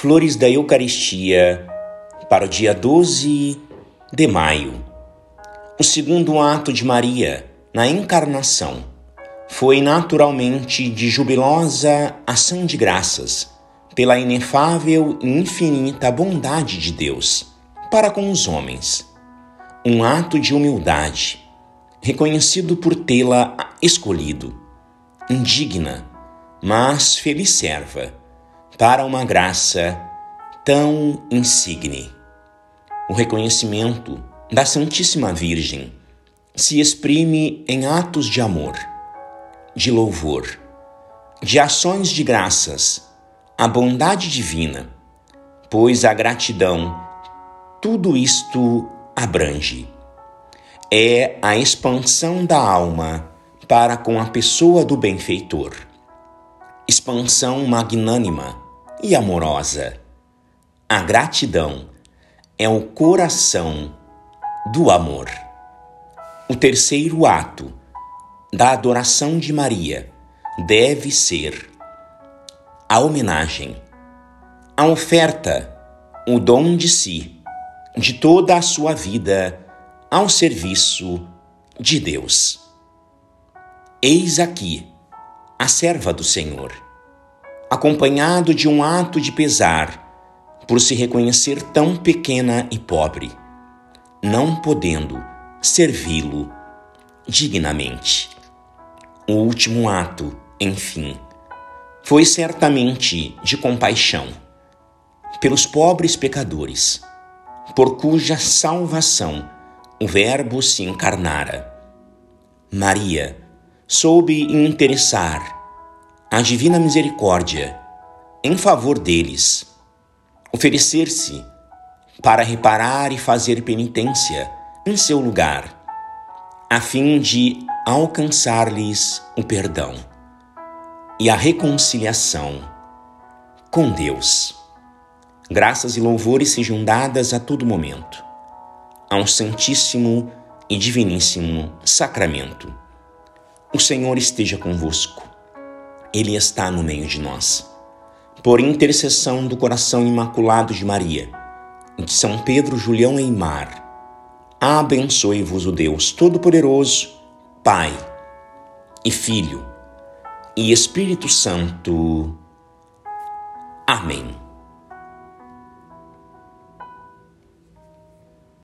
Flores da Eucaristia para o dia 12 de maio. O segundo ato de Maria na encarnação foi naturalmente de jubilosa ação de graças pela inefável e infinita bondade de Deus para com os homens. Um ato de humildade, reconhecido por tê-la escolhido, indigna, mas feliz serva, para uma graça tão insigne. O reconhecimento da Santíssima Virgem se exprime em atos de amor, de louvor, de ações de graças à bondade divina, pois a gratidão tudo isto abrange. É a expansão da alma para com a pessoa do benfeitor. Expansão magnânima e amorosa. A gratidão é o coração do amor. O terceiro ato da adoração de Maria deve ser a homenagem, a oferta, o dom de si, de toda a sua vida ao serviço de Deus. Eis aqui a serva do Senhor, acompanhado de um ato de pesar por se reconhecer tão pequena e pobre, não podendo servi-lo dignamente. O último ato, enfim, foi certamente de compaixão pelos pobres pecadores, por cuja salvação o Verbo se encarnara. Maria soube interessar a divina misericórdia em favor deles oferecer-se para reparar e fazer penitência em seu lugar, a fim de alcançar-lhes o perdão e a reconciliação com Deus. Graças e louvores sejam dadas a todo momento ao Santíssimo e Diviníssimo Sacramento. O Senhor esteja convosco, Ele está no meio de nós por intercessão do coração imaculado de Maria, de São Pedro Julião Eimar, abençoe-vos o Deus Todo-Poderoso, Pai e Filho e Espírito Santo. Amém.